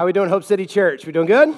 How are we doing, Hope City Church? We doing good?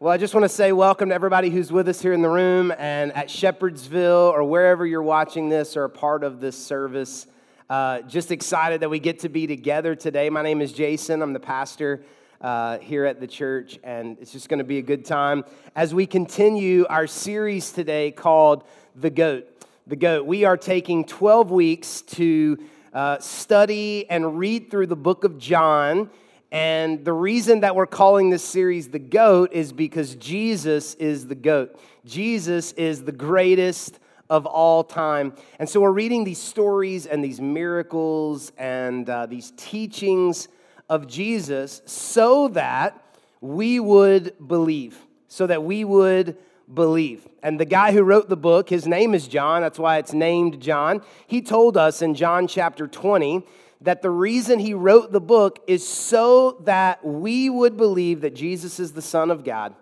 Well, I just want to say welcome to everybody who's with us here in the room and at Shepherdsville or wherever you're watching this or a part of this service. Uh, just excited that we get to be together today. My name is Jason. I'm the pastor uh, here at the church, and it's just going to be a good time as we continue our series today called The Goat. The Goat. We are taking 12 weeks to uh, study and read through the book of John. And the reason that we're calling this series The Goat is because Jesus is the goat. Jesus is the greatest of all time. And so we're reading these stories and these miracles and uh, these teachings of Jesus so that we would believe, so that we would believe. And the guy who wrote the book, his name is John, that's why it's named John. He told us in John chapter 20 that the reason he wrote the book is so that we would believe that Jesus is the Son of God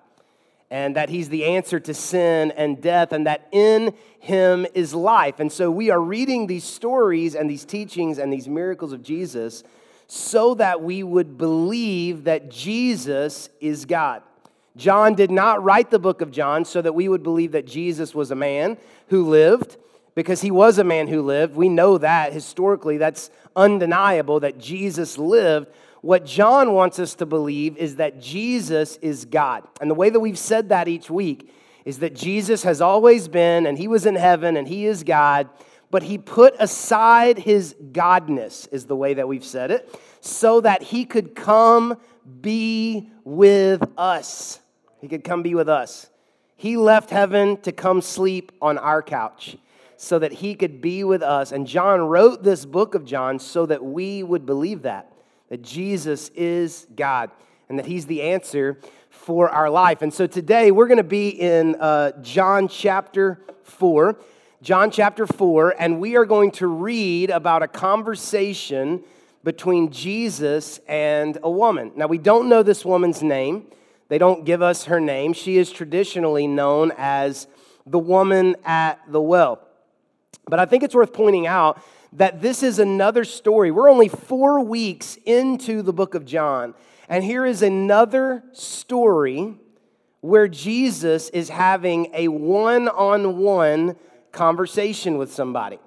and that he's the answer to sin and death, and that in him is life. And so we are reading these stories and these teachings and these miracles of Jesus so that we would believe that Jesus is God. John did not write the book of John so that we would believe that Jesus was a man who lived, because he was a man who lived. We know that historically, that's undeniable that Jesus lived. What John wants us to believe is that Jesus is God. And the way that we've said that each week is that Jesus has always been, and he was in heaven, and he is God, but he put aside his godness, is the way that we've said it, so that he could come be with us. He could come be with us. He left heaven to come sleep on our couch so that he could be with us. And John wrote this book of John so that we would believe that that Jesus is God and that He's the answer for our life. And so today we're going to be in uh, John chapter 4. John chapter 4, and we are going to read about a conversation between Jesus and a woman. Now, we don't know this woman's name, they don't give us her name. She is traditionally known as the woman at the well. But I think it's worth pointing out that this is another story. We're only four weeks into the book of John, and here is another story where Jesus is having a one on one conversation with somebody.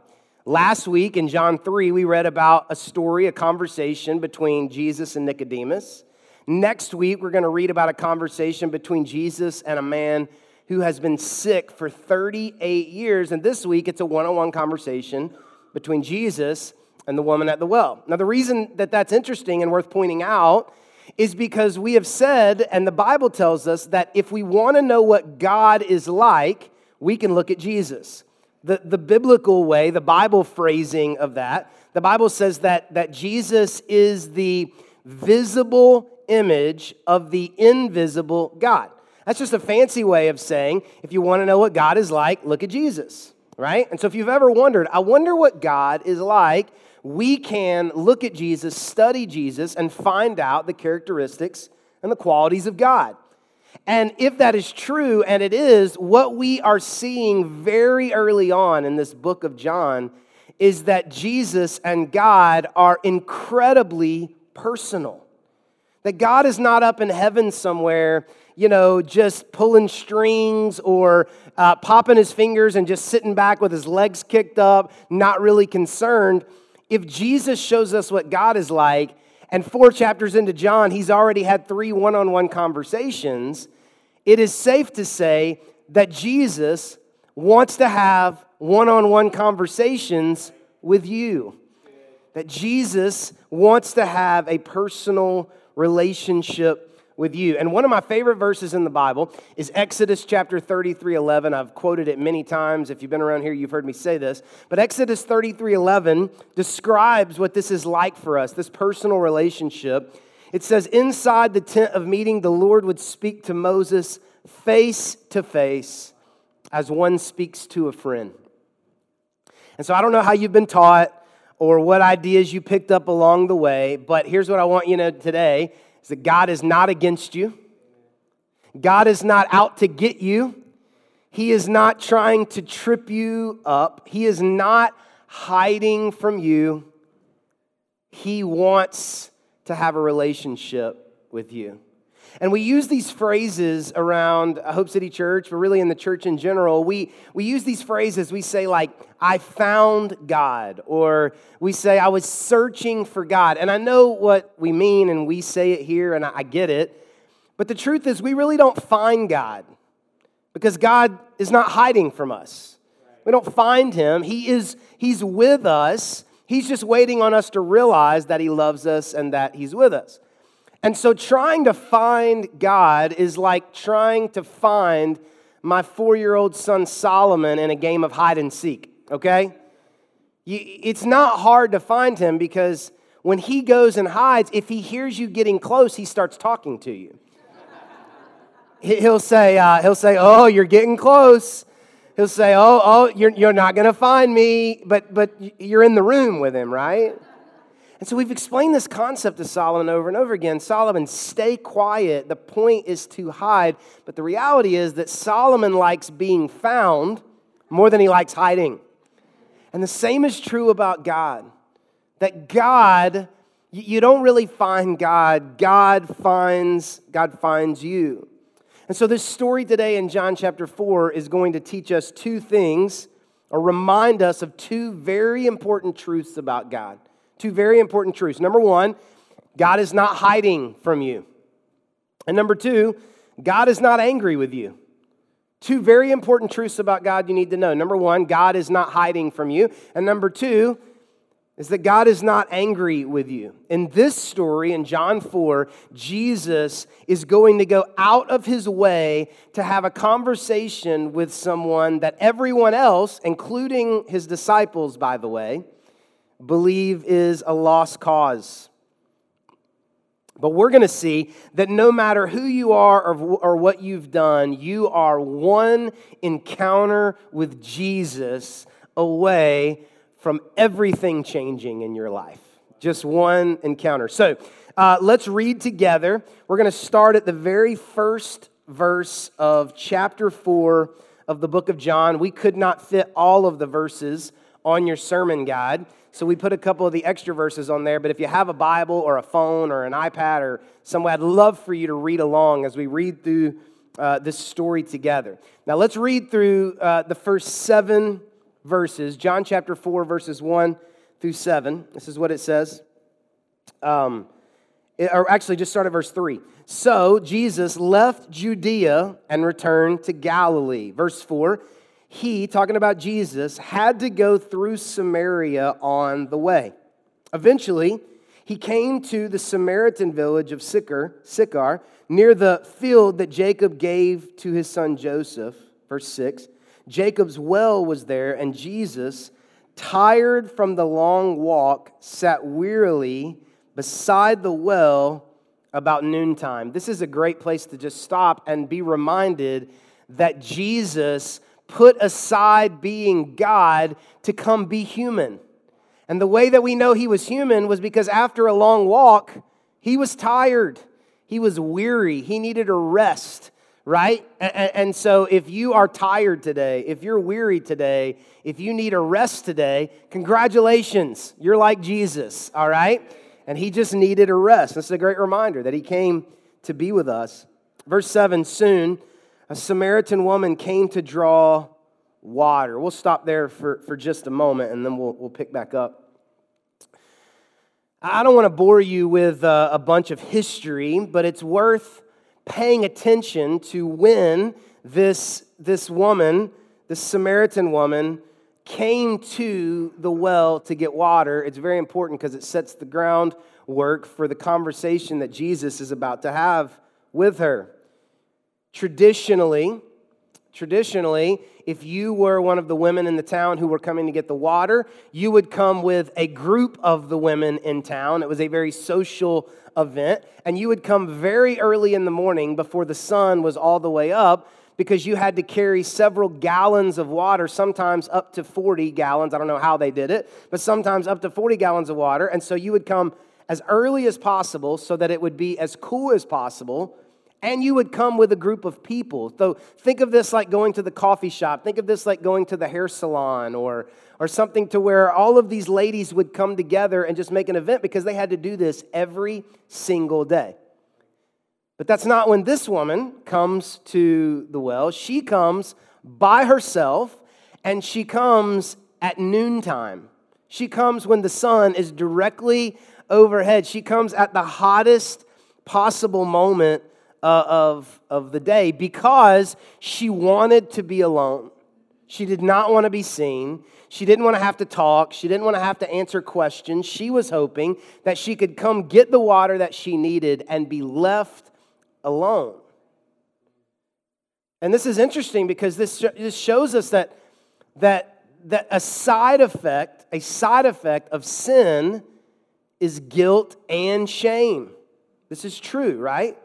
Last week in John 3, we read about a story, a conversation between Jesus and Nicodemus. Next week, we're going to read about a conversation between Jesus and a man who has been sick for 38 years. And this week, it's a one on one conversation between Jesus and the woman at the well. Now, the reason that that's interesting and worth pointing out is because we have said, and the Bible tells us, that if we want to know what God is like, we can look at Jesus. The, the biblical way, the Bible phrasing of that, the Bible says that, that Jesus is the visible image of the invisible God. That's just a fancy way of saying if you want to know what God is like, look at Jesus right? And so if you've ever wondered, I wonder what God is like, we can look at Jesus, study Jesus, and find out the characteristics and the qualities of God. And if that is true, and it is, what we are seeing very early on in this book of John is that Jesus and God are incredibly personal. That God is not up in heaven somewhere you know, just pulling strings or uh, popping his fingers and just sitting back with his legs kicked up, not really concerned. If Jesus shows us what God is like, and four chapters into John, he's already had three one on one conversations, it is safe to say that Jesus wants to have one on one conversations with you. That Jesus wants to have a personal relationship with you. And one of my favorite verses in the Bible is Exodus chapter 33 11. I've quoted it many times. If you've been around here, you've heard me say this. But Exodus 33 11 describes what this is like for us, this personal relationship. It says, Inside the tent of meeting, the Lord would speak to Moses face to face as one speaks to a friend. And so I don't know how you've been taught or what ideas you picked up along the way, but here's what I want you to know today is that God is not against you. God is not out to get you. He is not trying to trip you up. He is not hiding from you. He wants to have a relationship with you. And we use these phrases around Hope City Church, but really in the church in general. We, we use these phrases. We say, like, I found God, or we say, I was searching for God. And I know what we mean, and we say it here, and I, I get it. But the truth is, we really don't find God because God is not hiding from us. We don't find him. He is he's with us. He's just waiting on us to realize that he loves us and that he's with us. And so trying to find God is like trying to find my 4-year-old son Solomon in a game of hide and seek, okay? It's not hard to find him because when he goes and hides, if he hears you getting close, he starts talking to you. He'll say, uh, he'll say, "Oh, you're getting close." He'll say, Oh, oh, you're, you're not to find me, but, but you're in the room with him, right? And so we've explained this concept to Solomon over and over again. Solomon, stay quiet. The point is to hide. But the reality is that Solomon likes being found more than he likes hiding. And the same is true about God. That God, you don't really find God, God finds, God finds you. And so, this story today in John chapter 4 is going to teach us two things or remind us of two very important truths about God. Two very important truths. Number one, God is not hiding from you. And number two, God is not angry with you. Two very important truths about God you need to know. Number one, God is not hiding from you. And number two, is that God is not angry with you. In this story, in John 4, Jesus is going to go out of his way to have a conversation with someone that everyone else, including his disciples, by the way, believe is a lost cause. But we're going to see that no matter who you are or, or what you've done, you are one encounter with Jesus away from everything changing in your life. Just one encounter. So uh, let's read together. We're going to start at the very first verse of chapter 4 of the book of John. We could not fit all of the verses on your sermon guide. So we put a couple of the extra verses on there. But if you have a Bible or a phone or an iPad or somewhere, I'd love for you to read along as we read through uh, this story together. Now let's read through uh, the first seven verses, John chapter 4, verses 1 through 7. This is what it says. Um, it, or actually, just start at verse 3. So Jesus left Judea and returned to Galilee. Verse 4 He, talking about Jesus, had to go through Samaria on the way. Eventually, he came to the Samaritan village of Sychar, Sychar, near the field that Jacob gave to his son Joseph. Verse 6. Jacob's well was there, and Jesus, tired from the long walk, sat wearily beside the well about noontime. This is a great place to just stop and be reminded that Jesus put aside being God to come be human. And the way that we know he was human was because after a long walk, he was tired, he was weary, he needed a rest right? And, so if you are tired today, if you're weary today, if you need a rest today, congratulations, you're like Jesus, all right? And he just needed a rest. This is a great reminder that he came to be with us. Verse 7 Soon a Samaritan woman came to draw water. We'll stop there for, for just a moment and then we'll, we'll pick back up. I don't want to bore you with uh, a bunch of history, but it's worth paying attention to when this, this woman, this Samaritan woman, came to the well to get water. It's very important because it sets the groundwork for the conversation that Jesus is about to have with her. Traditionally, Traditionally, if you were one of the women in the town who were coming to get the water, you would come with a group of the women in town. It was a very social event. And you would come very early in the morning before the sun was all the way up because you had to carry several gallons of water, sometimes up to 40 gallons. I don't know how they did it, but sometimes up to 40 gallons of water. And so you would come as early as possible so that it would be as cool as possible and you would come with a group of people. So think of this like going to the coffee shop. Think of this like going to the hair salon or, or something to where all of these ladies would come together and just make an event because they had to do this every single day. But that's not when this woman comes to the well. She comes by herself, and she comes at noontime. She comes when the sun is directly overhead. She comes at the hottest possible moment uh, of, of the day because she wanted to be alone. She did not want to be seen. She didn't want to have to talk. She didn't want to have to answer questions. She was hoping that she could come get the water that she needed and be left alone. And this is interesting because this, this shows us that, that, that a side effect, a side effect of sin is guilt and shame. This is true, right?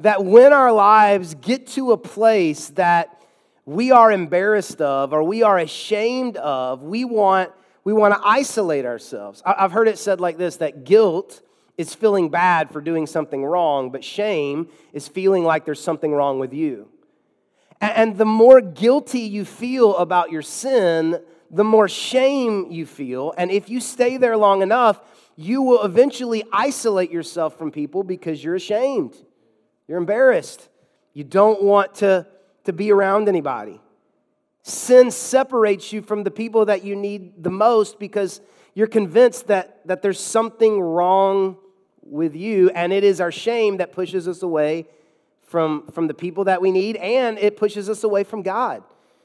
That when our lives get to a place that we are embarrassed of or we are ashamed of, we want, we want to isolate ourselves. I've heard it said like this that guilt is feeling bad for doing something wrong, but shame is feeling like there's something wrong with you. And the more guilty you feel about your sin, the more shame you feel. And if you stay there long enough, you will eventually isolate yourself from people because you're ashamed. You're embarrassed. You don't want to, to be around anybody. Sin separates you from the people that you need the most because you're convinced that, that there's something wrong with you, and it is our shame that pushes us away from, from the people that we need, and it pushes us away from God.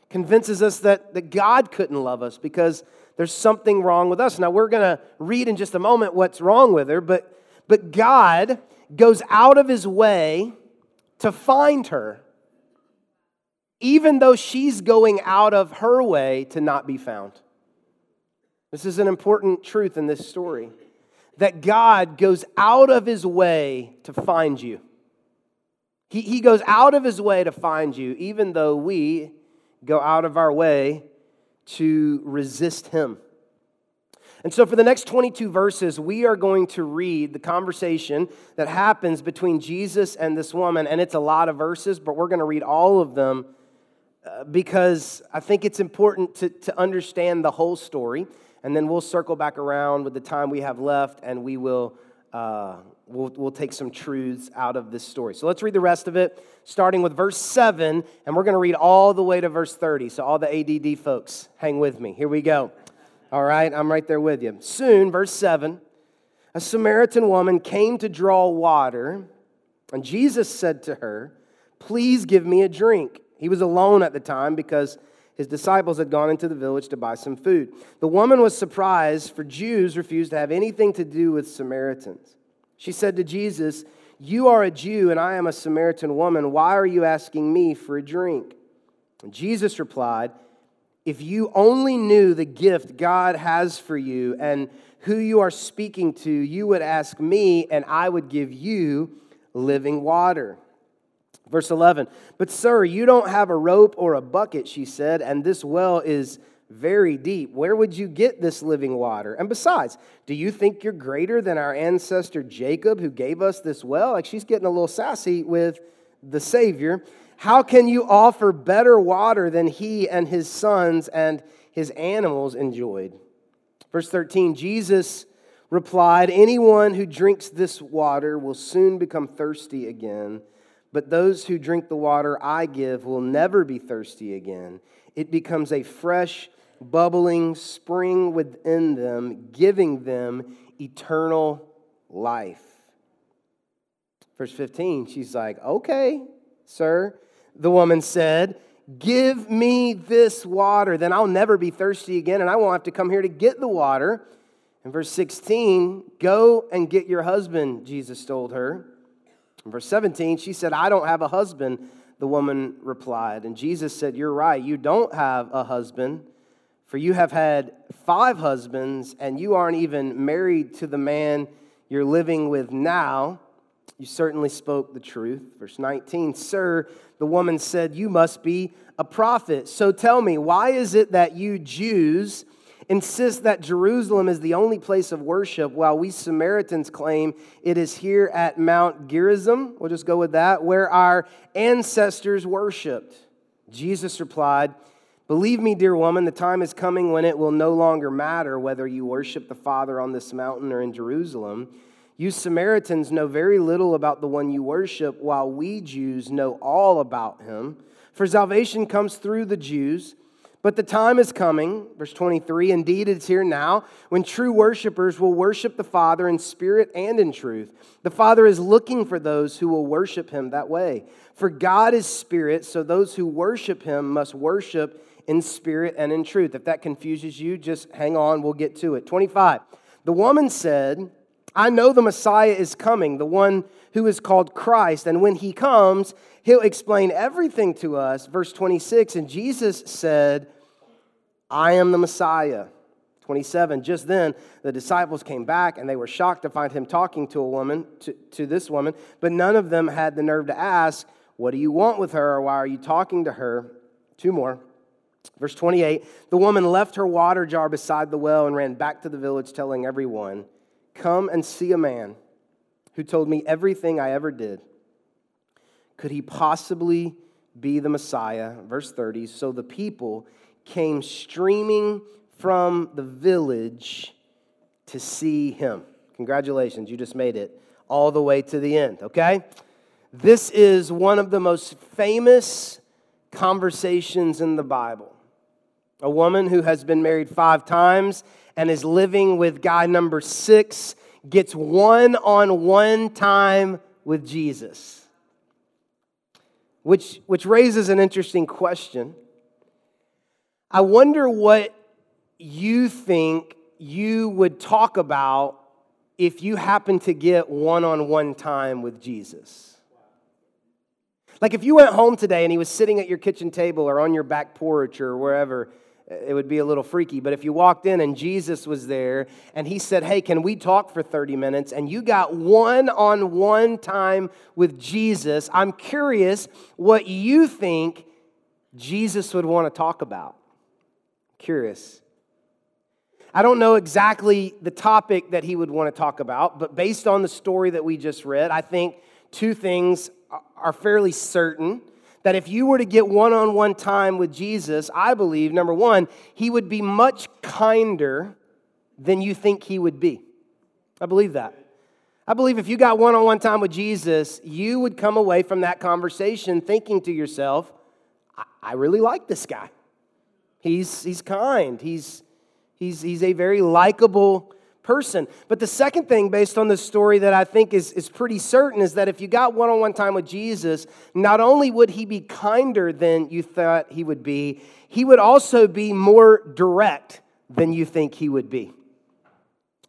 Convinces us that, that God couldn't love us because there's something wrong with us. Now, we're going to read in just a moment what's wrong with her, but, but God goes out of his way to find her, even though she's going out of her way to not be found. This is an important truth in this story that God goes out of his way to find you. He, he goes out of his way to find you, even though we go out of our way to resist him. And so, for the next 22 verses, we are going to read the conversation that happens between Jesus and this woman. And it's a lot of verses, but we're going to read all of them uh, because I think it's important to, to understand the whole story and then we'll circle back around with the time we have left, and we will uh, we'll, we'll take some truths out of this story. So let's read the rest of it, starting with verse 7, and we're going to read all the way to verse 30. So, all the ADD folks, hang with me. Here we go. All right, I'm right there with you. Soon, verse 7, a Samaritan woman came to draw water, and Jesus said to her, Please give me a drink. He was alone at the time because his disciples had gone into the village to buy some food. The woman was surprised, for Jews refused to have anything to do with Samaritans. She said to Jesus, You are a Jew, and I am a Samaritan woman. Why are you asking me for a drink? And Jesus replied, If you only knew the gift God has for you and who you are speaking to, you would ask me, and I would give you living water. Verse 11, but sir, you don't have a rope or a bucket, she said, and this well is very deep. Where would you get this living water? And besides, do you think you're greater than our ancestor Jacob who gave us this well? Like she's getting a little sassy with the Savior. How can you offer better water than he and his sons and his animals enjoyed? Verse 13, Jesus replied, Anyone who drinks this water will soon become thirsty again. But those who drink the water I give will never be thirsty again. It becomes a fresh, bubbling spring within them, giving them eternal life. Verse 15, she's like, Okay, sir. The woman said, Give me this water, then I'll never be thirsty again, and I won't have to come here to get the water. In verse 16, Go and get your husband, Jesus told her. In verse 17, she said, I don't have a husband, the woman replied. And Jesus said, You're right, you don't have a husband, for you have had five husbands, and you aren't even married to the man you're living with now. You certainly spoke the truth. Verse 19, Sir, the woman said, You must be a prophet. So tell me, why is it that you Jews insist that Jerusalem is the only place of worship, while we Samaritans claim it is here at Mount Gerizim, we'll just go with that, where our ancestors worshiped. Jesus replied, Believe me, dear woman, the time is coming when it will no longer matter whether you worship the Father on this mountain or in Jerusalem. You Samaritans know very little about the one you worship, while we Jews know all about him. For salvation comes through the Jews. But the time is coming, verse 23, indeed it's here now, when true worshipers will worship the Father in spirit and in truth. The Father is looking for those who will worship him that way. For God is spirit, so those who worship him must worship in spirit and in truth. If that confuses you, just hang on, we'll get to it. 25. The woman said, I know the Messiah is coming, the one who is called Christ, and when he comes, he'll explain everything to us. Verse 26, and Jesus said, I am the Messiah. 27. Just then, the disciples came back and they were shocked to find him talking to a woman, to, to this woman, but none of them had the nerve to ask, What do you want with her, or why are you talking to her? Two more. Verse 28 The woman left her water jar beside the well and ran back to the village, telling everyone, Come and see a man who told me everything I ever did. Could he possibly be the Messiah? Verse 30 So the people came streaming from the village to see him. Congratulations, you just made it all the way to the end, okay? This is one of the most famous conversations in the Bible. A woman who has been married five times and is living with guy number six gets one on one time with Jesus. Which, which raises an interesting question I wonder what you think you would talk about if you happen to get one on one time with Jesus. Like if you went home today and he was sitting at your kitchen table or on your back porch or wherever, it would be a little freaky. But if you walked in and Jesus was there and he said, Hey, can we talk for 30 minutes? And you got one on one time with Jesus, I'm curious what you think Jesus would want to talk about. Curious. I don't know exactly the topic that he would want to talk about, but based on the story that we just read, I think two things are fairly certain. That if you were to get one on one time with Jesus, I believe, number one, he would be much kinder than you think he would be. I believe that. I believe if you got one on one time with Jesus, you would come away from that conversation thinking to yourself, I really like this guy. He's, he's kind. He's, he's, he's a very likable person. But the second thing, based on this story, that I think is, is pretty certain is that if you got one on one time with Jesus, not only would he be kinder than you thought he would be, he would also be more direct than you think he would be.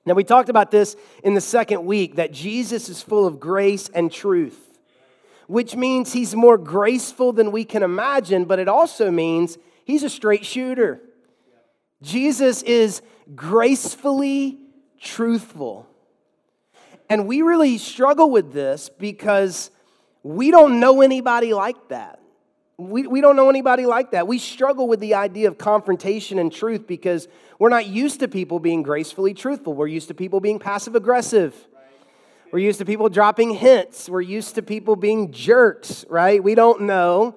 Now, we talked about this in the second week that Jesus is full of grace and truth, which means he's more graceful than we can imagine, but it also means He's a straight shooter. Jesus is gracefully truthful. And we really struggle with this because we don't know anybody like that. We, we don't know anybody like that. We struggle with the idea of confrontation and truth because we're not used to people being gracefully truthful. We're used to people being passive aggressive. We're used to people dropping hints. We're used to people being jerks, right? We don't know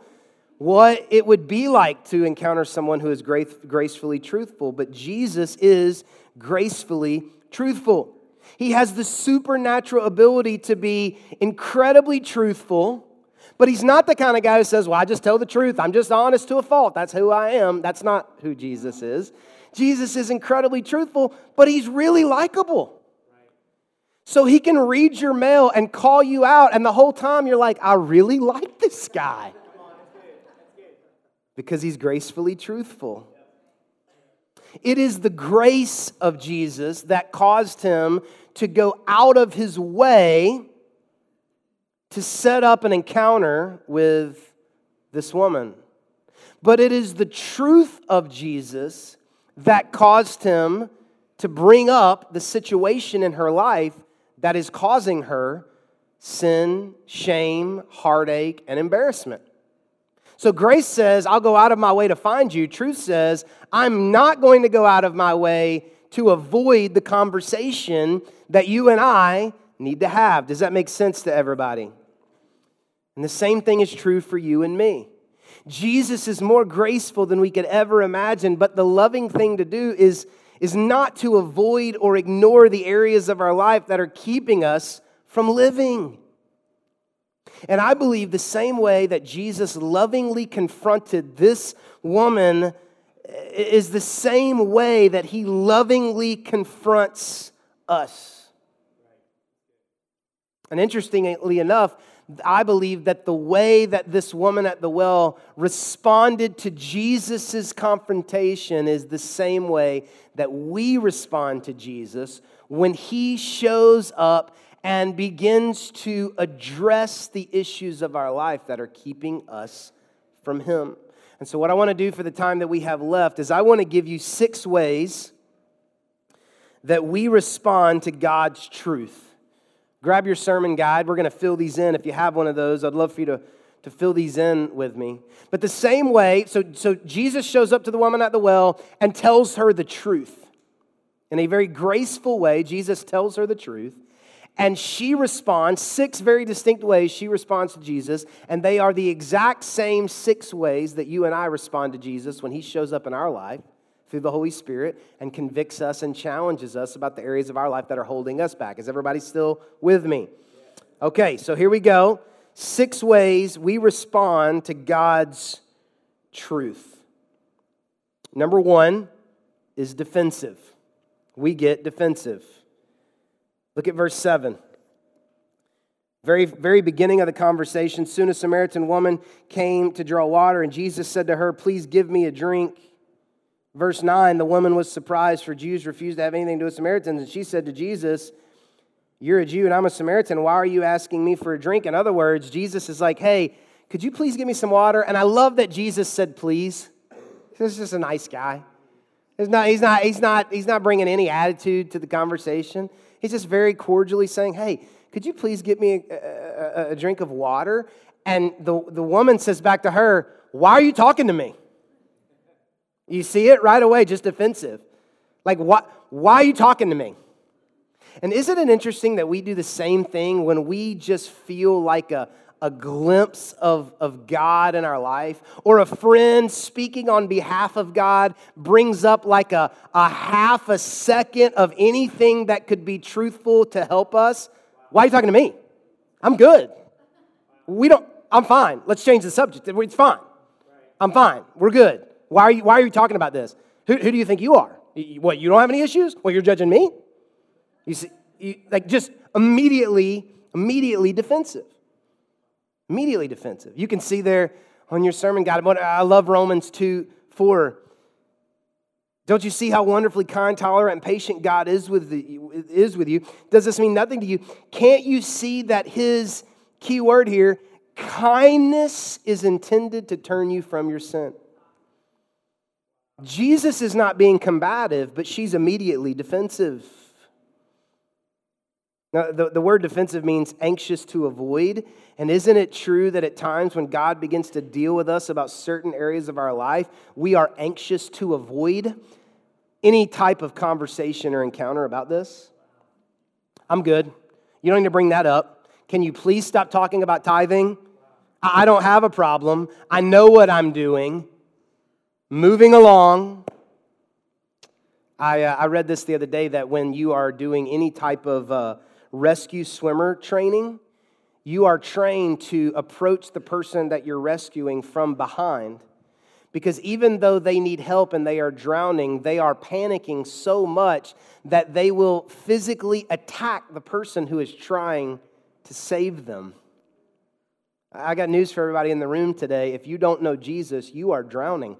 what it would be like to encounter someone who is gracefully truthful, but Jesus is gracefully truthful. He has the supernatural ability to be incredibly truthful, but he's not the kind of guy who says, Well, I just tell the truth. I'm just honest to a fault. That's who I am. That's not who Jesus is. Jesus is incredibly truthful, but he's really likable. So he can read your mail and call you out, and the whole time you're like, I really like this guy because he's gracefully truthful. It is the grace of Jesus that caused him to go out of his way to set up an encounter with this woman. But it is the truth of Jesus that caused him to bring up the situation in her life that is causing her sin, shame, heartache, and embarrassment. So grace says, I'll go out of my way to find you. Truth says, I'm not going to go out of my way to avoid the conversation that you and I need to have. Does that make sense to everybody? And the same thing is true for you and me. Jesus is more graceful than we could ever imagine, but the loving thing to do is, is not to avoid or ignore the areas of our life that are keeping us from living. And I believe the same way that Jesus lovingly confronted this woman is the same way that he lovingly confronts us. And interestingly enough, I believe that the way that this woman at the well responded to Jesus' confrontation is the same way that we respond to Jesus when he shows up and begins to address the issues of our life that are keeping us from him. And so, what I want to do for the time that we have left is I want to give you six ways that we respond to God's truth. Grab your sermon guide. We're going to fill these in. If you have one of those, I'd love for you to, to fill these in with me. But the same way, so, so Jesus shows up to the woman at the well and tells her the truth. In a very graceful way, Jesus tells her the truth. And she responds six very distinct ways she responds to Jesus. And they are the exact same six ways that you and I respond to Jesus when he shows up in our life through the Holy Spirit and convicts us and challenges us about the areas of our life that are holding us back. Is everybody still with me? Okay, so here we go. Six ways we respond to God's truth. Number one is defensive. We get defensive. Look at verse 7. Very, very beginning of the conversation, soon a Samaritan woman came to draw water, and Jesus said to her, Please give me a drink. Verse 9 the woman was surprised, for Jews refused to have anything to do with Samaritans. And she said to Jesus, You're a Jew and I'm a Samaritan. Why are you asking me for a drink? In other words, Jesus is like, Hey, could you please give me some water? And I love that Jesus said, Please. This is just a nice guy. He's not, he's, not, he's, not, he's not bringing any attitude to the conversation. He's just very cordially saying, Hey, could you please get me a, a, a drink of water? And the, the woman says back to her, Why are you talking to me? You see it right away, just defensive. Like, what, why are you talking to me? And isn't it interesting that we do the same thing when we just feel like a, a glimpse of, of God in our life, or a friend speaking on behalf of God brings up like a, a half a second of anything that could be truthful to help us? Why are you talking to me? I'm good. We don't, I'm fine. Let's change the subject. It's fine. I'm fine. We're good. Why are you, why are you talking about this? Who, who do you think you are? What, you don't have any issues? Well, you're judging me? You see, you, like just immediately, immediately defensive. Immediately defensive. You can see there on your sermon guide. I love Romans 2 4. Don't you see how wonderfully kind, tolerant, and patient God is with, the, is with you? Does this mean nothing to you? Can't you see that his key word here, kindness, is intended to turn you from your sin? Jesus is not being combative, but she's immediately defensive. Now, the, the word defensive means anxious to avoid. And isn't it true that at times when God begins to deal with us about certain areas of our life, we are anxious to avoid any type of conversation or encounter about this? I'm good. You don't need to bring that up. Can you please stop talking about tithing? I don't have a problem. I know what I'm doing. Moving along, I, uh, I read this the other day that when you are doing any type of uh, rescue swimmer training, you are trained to approach the person that you're rescuing from behind. Because even though they need help and they are drowning, they are panicking so much that they will physically attack the person who is trying to save them. I got news for everybody in the room today. If you don't know Jesus, you are drowning.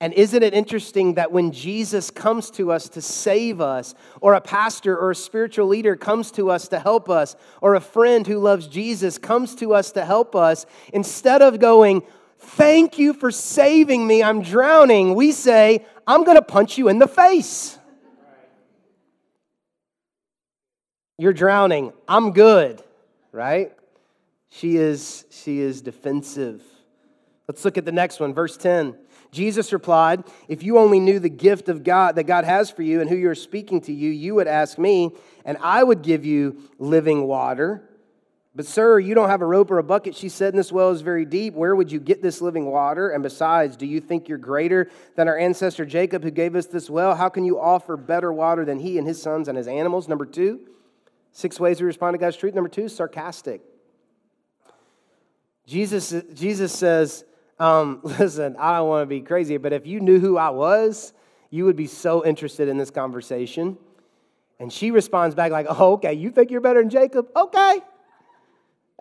And isn't it interesting that when Jesus comes to us to save us, or a pastor or a spiritual leader comes to us to help us, or a friend who loves Jesus comes to us to help us, instead of going, Thank you for saving me, I'm drowning, we say, I'm to punch you in the face. You're drowning, I'm good, right? She is, she is defensive. Let's look at the next one, verse 10. Jesus replied, If you only knew the gift of God that God has for you and who you're speaking to you, you would ask me, and I would give you living water. But, sir, you don't have a rope or a bucket. She said, And this well is very deep. Where would you get this living water? And besides, do you think you're greater than our ancestor Jacob, who gave us this well? How can you offer better water than he and his sons and his animals? Number two, six ways we respond to God's truth. Number two, sarcastic. Jesus, Jesus says, um, Listen, I don't want to be crazy, but if you knew who I was, you would be so interested in this conversation. And she responds back, like, Oh, okay, you think you're better than Jacob? Okay.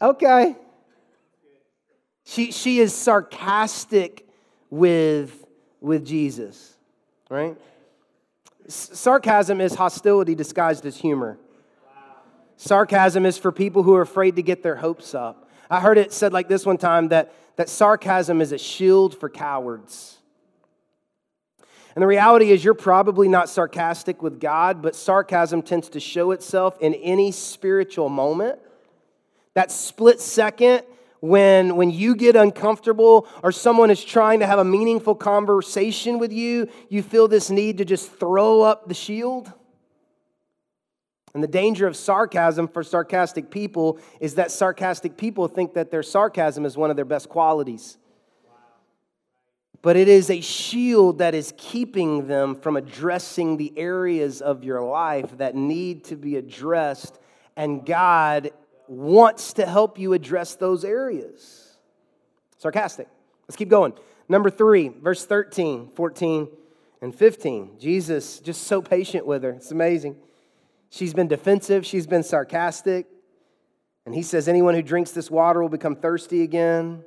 Okay. She, she is sarcastic with, with Jesus, right? Sarcasm is hostility disguised as humor. Sarcasm is for people who are afraid to get their hopes up. I heard it said like this one time that, that sarcasm is a shield for cowards. And the reality is, you're probably not sarcastic with God, but sarcasm tends to show itself in any spiritual moment that split second when, when you get uncomfortable or someone is trying to have a meaningful conversation with you, you feel this need to just throw up the shield. And the danger of sarcasm for sarcastic people is that sarcastic people think that their sarcasm is one of their best qualities. But it is a shield that is keeping them from addressing the areas of your life that need to be addressed. And God wants to help you address those areas. Sarcastic. Let's keep going. Number three, verse 13, 14, and 15. Jesus just so patient with her. It's amazing. She's been defensive, she's been sarcastic. And he says, Anyone who drinks this water will become thirsty again,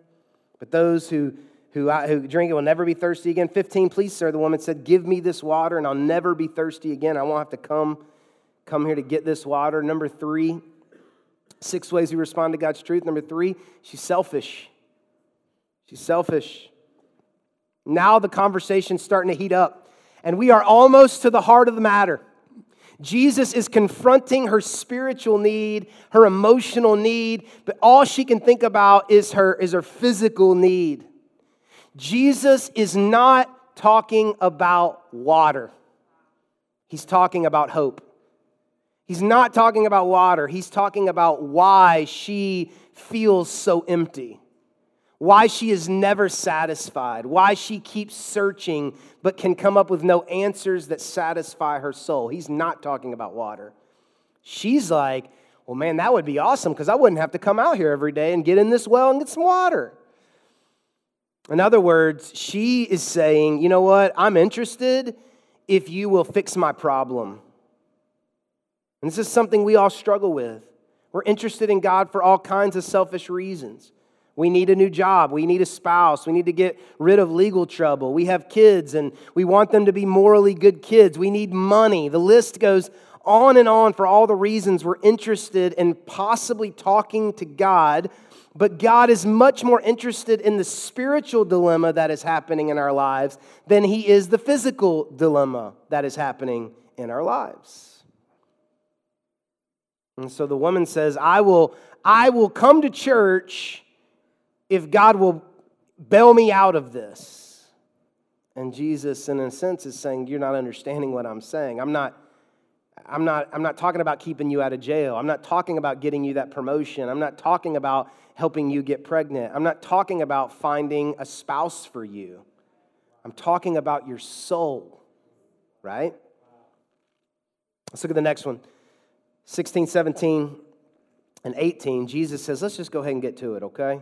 but those who, who, who drink it will never be thirsty again. 15, please, sir, the woman said, Give me this water and I'll never be thirsty again. I won't have to come, come here to get this water. Number three, Six ways we respond to God's truth. Number three, she's selfish. She's selfish. Now the conversation's starting to heat up, and we are almost to the heart of the matter. Jesus is confronting her spiritual need, her emotional need, but all she can think about is her, is her physical need. Jesus is not talking about water, he's talking about hope. He's not talking about water, he's talking about why she feels so empty, why she is never satisfied, why she keeps searching but can come up with no answers that satisfy her soul. He's not talking about water. She's like, well, man, that would be awesome because I wouldn't have to come out here every day and get in this well and get some water. In other words, she is saying, you know what? I'm interested if you will fix my problem. And this is something we all struggle with. We're interested in God for all kinds of selfish reasons. We need a new job. We need a spouse. We need to get rid of legal trouble. We have kids and we want them to be morally good kids. We need money. The list goes on and on for all the reasons we're interested in possibly talking to God. But God is much more interested in the spiritual dilemma that is happening in our lives than He is the physical dilemma that is happening in our lives. And so the woman says, I will, I will come to church if God will bail me out of this. And Jesus, in a sense, is saying, You're not understanding what I'm saying. I'm not. I'm not, I'm not talking about keeping you out of jail. I'm not talking about getting you that promotion. I'm not talking about helping you get pregnant. I'm not talking about finding a spouse for you. I'm talking about your soul, right? Let's look at the next one. 16, 17, and 18, Jesus says, let's just go ahead and get to it, okay?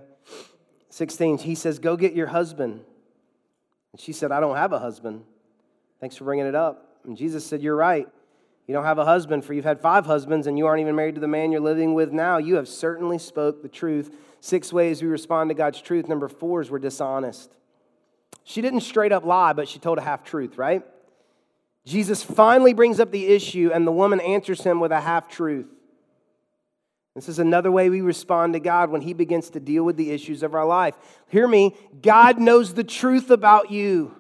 16, he says, go get your husband. And she said, I don't have a husband. Thanks for bringing it up. And Jesus said, You're right. You don't have a husband, for you've had five husbands, and you aren't even married to the man you're living with now. You have certainly spoke the truth. Six ways we respond to God's truth. Number four is we're dishonest. She didn't straight up lie, but she told a half truth, right? Jesus finally brings up the issue, and the woman answers him with a half truth. This is another way we respond to God when He begins to deal with the issues of our life. Hear me, God knows the truth about you.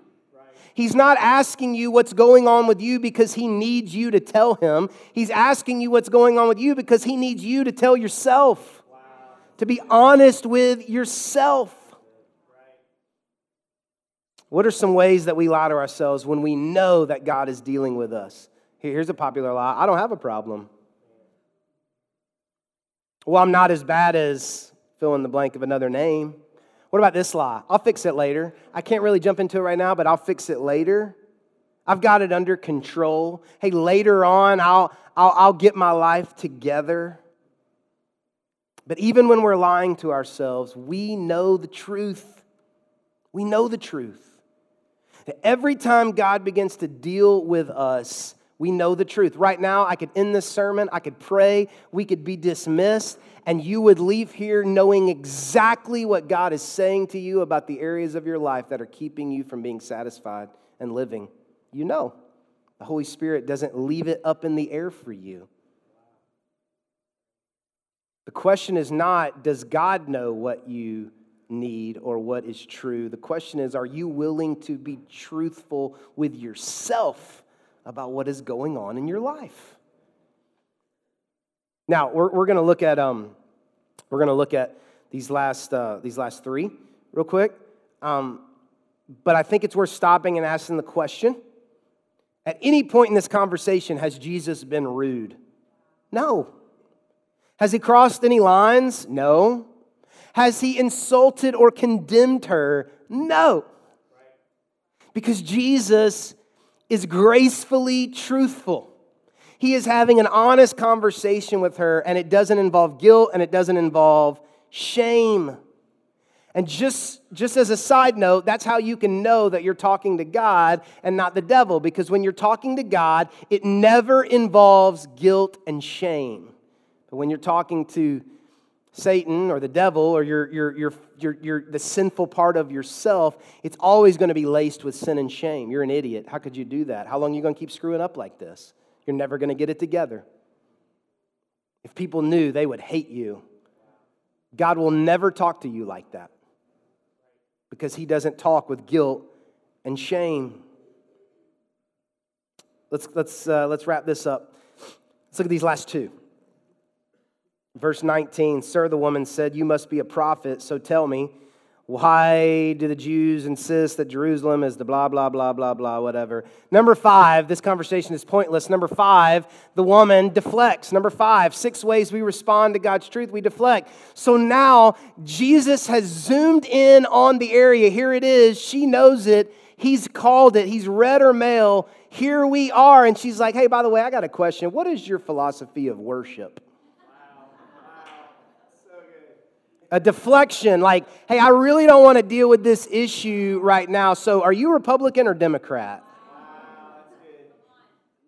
He's not asking you what's going on with you because He needs you to tell Him. He's asking you what's going on with you because He needs you to tell yourself, to be honest with yourself. What are some ways that we lie to ourselves when we know that God is dealing with us? Here's a popular lie I don't have a problem. Well, I'm not as bad as fill in the blank of another name. What about this lie? I'll fix it later. I can't really jump into it right now, but I'll fix it later. I've got it under control. Hey, later on, I'll, I'll, I'll get my life together. But even when we're lying to ourselves, we know the truth. We know the truth. Every time God begins to deal with us, we know the truth. Right now, I could end this sermon, I could pray, we could be dismissed, and you would leave here knowing exactly what God is saying to you about the areas of your life that are keeping you from being satisfied and living. You know. The Holy Spirit doesn't leave it up in the air for you. The question is not, does God know what you need or what is true? The question is, are you willing to be truthful with yourself about what is going on in your life? Now, we're, we're going to look at, um, we're going to look at these last, uh, these last three real quick. Um, but I think it's worth stopping and asking the question at any point in this conversation, has Jesus been rude? No. Has he crossed any lines? No. Has he insulted or condemned her? No. Because Jesus is gracefully truthful. He is having an honest conversation with her, and it doesn't involve guilt and it doesn't involve shame. And just, just as a side note, that's how you can know that you're talking to God and not the devil, because when you're talking to God, it never involves guilt and shame. But when you're talking to Satan or the devil or your, your, your, your, your, the sinful part of yourself, it's always going to be laced with sin and shame. You're an idiot. How could you do that? How long are you going to keep screwing up like this? You're never going to get it together. If people knew, they would hate you. God will never talk to you like that because he doesn't talk with guilt and shame. Let's, let's, uh, let's wrap this up. Let's look at these last two. Verse 19 Sir, the woman said, You must be a prophet, so tell me, why do the Jews insist that Jerusalem is the blah, blah, blah, blah, blah, whatever? Number five, this conversation is pointless. Number five, the woman deflects. Number five, six ways we respond to God's truth, we deflect. So now Jesus has zoomed in on the area. Here it is. She knows it. He's called it. He's read her mail. Here we are. And she's like, hey, by the way, I got a question. What is your philosophy of worship? A deflection like, hey, I really don't want to deal with this issue right now. So, are you Republican or Democrat?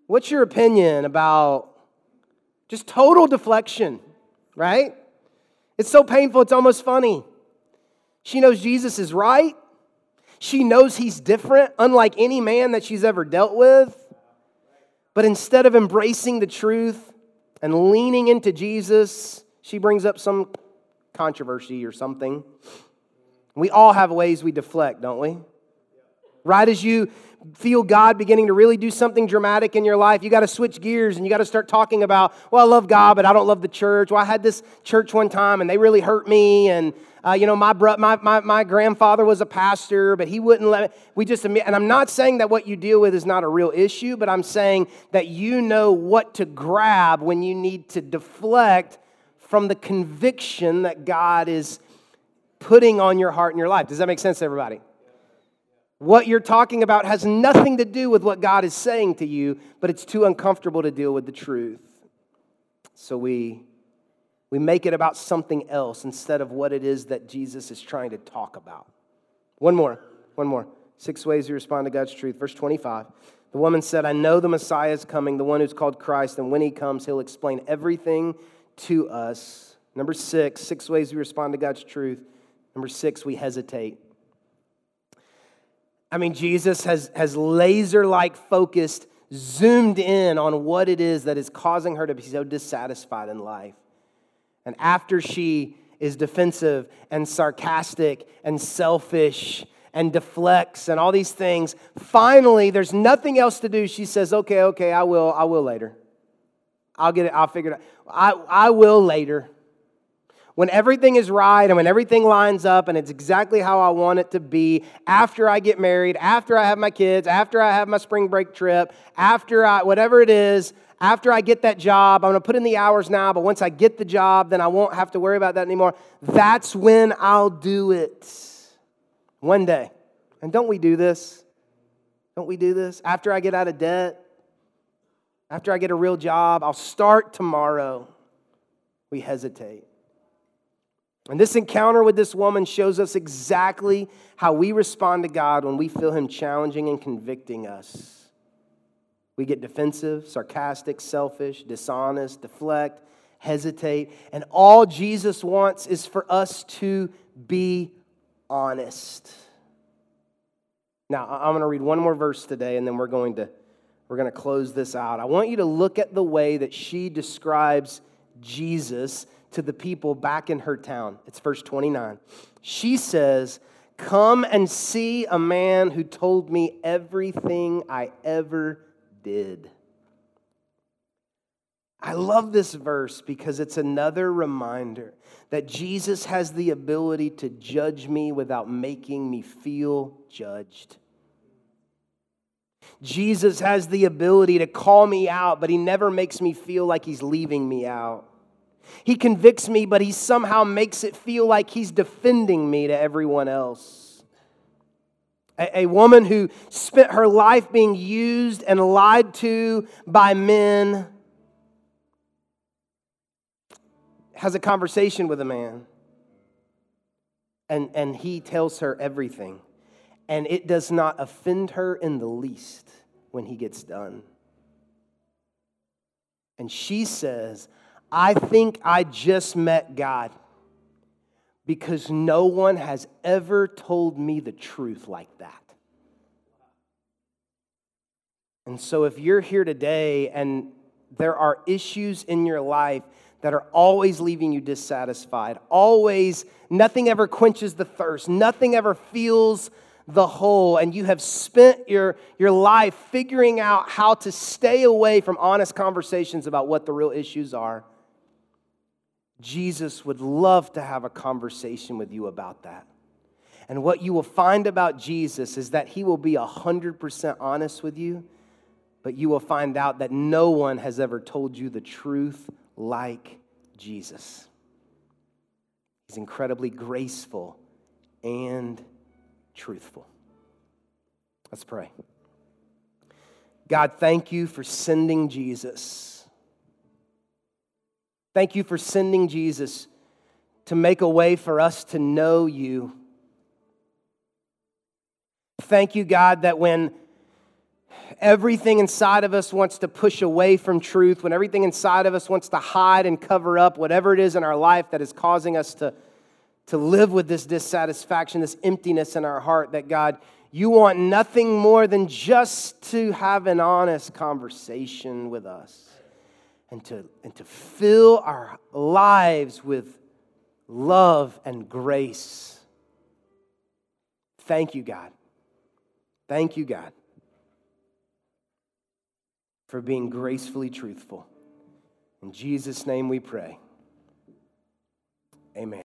What's your opinion about just total deflection, right? It's so painful, it's almost funny. She knows Jesus is right. She knows he's different, unlike any man that she's ever dealt with. But instead of embracing the truth and leaning into Jesus, she brings up some controversy or something. We all have ways we deflect, don't we? Right as you feel God beginning to really do something dramatic in your life, you got to switch gears and you got to start talking about, well, I love God, but I don't love the church. Well, I had this church one time and they really hurt me. And, uh, you know, my, bro- my, my, my grandfather was a pastor, but he wouldn't let me. We just, and I'm not saying that what you deal with is not a real issue, but I'm saying that you know what to grab when you need to deflect from the conviction that God is putting on your heart and your life. Does that make sense to everybody? What you're talking about has nothing to do with what God is saying to you, but it's too uncomfortable to deal with the truth. So we, we make it about something else instead of what it is that Jesus is trying to talk about. One more, one more. Six ways you respond to God's truth. Verse 25. The woman said, I know the Messiah is coming, the one who's called Christ, and when he comes, he'll explain everything to us. Number six, six ways we respond to God's truth. Number six, we hesitate. I mean, Jesus has, has laser like focused, zoomed in on what it is that is causing her to be so dissatisfied in life. And after she is defensive and sarcastic and selfish and deflects and all these things, finally, there's nothing else to do. She says, Okay, okay, I will, I will later. I'll get it, I'll figure it out. I, I will later. When everything is right and when everything lines up and it's exactly how I want it to be, after I get married, after I have my kids, after I have my spring break trip, after I, whatever it is, after I get that job, I'm to put in the hours now, but once I get the job, then I won't have to worry about that anymore. That's when I'll do it. One day. And don't we do this? Don't we do this? After I get out of debt, after I get a real job, I'll start tomorrow. We hesitate. And this encounter with this woman shows us exactly how we respond to God when we feel Him challenging and convicting us. We get defensive, sarcastic, selfish, dishonest, deflect, hesitate. And all Jesus wants is for us to be honest. Now, I'm going to read one more verse today and then we're going to we're going to close this out. I want you to look at the way that she describes Jesus to the people back in her town. It's verse 29. She says, Come and see a man who told me everything I ever did. I love this verse because it's another reminder that Jesus has the ability to judge me without making me feel judged. Jesus has the ability to call me out, but he never makes me feel like he's leaving me out. He convicts me, but he somehow makes it feel like he's defending me to everyone else. A, a, woman who spent her life being used and lied to by men has a conversation with a man, and, and he tells her everything. And it does not offend her in the least when he gets done. And she says, I think I just met God because no one has ever told me the truth like that. And so, if you're here today and there are issues in your life that are always leaving you dissatisfied, always, nothing ever quenches the thirst, nothing ever feels the whole, and you have spent your, your life figuring out how to stay away from honest conversations about what the real issues are Jesus would love to have a conversation with you about that. And what you will find about Jesus is that he will be 100% honest with you, but you will find out that no one has ever told you the truth like Jesus. He's incredibly graceful and truthful. Let's pray. God, thank you for sending Jesus Thank you for sending Jesus to make a way for us to know you. Thank you, God, that when everything inside of us wants to push away from truth, when everything inside of us wants to hide and cover up whatever it is in our life that is causing us to, to live with this dissatisfaction, this emptiness in our heart, that God, you want nothing more than just to have an honest conversation with us and to, and to fill our lives with love and grace. Thank you, God. Thank you, God, for being gracefully truthful. In Jesus' name we pray. Amen.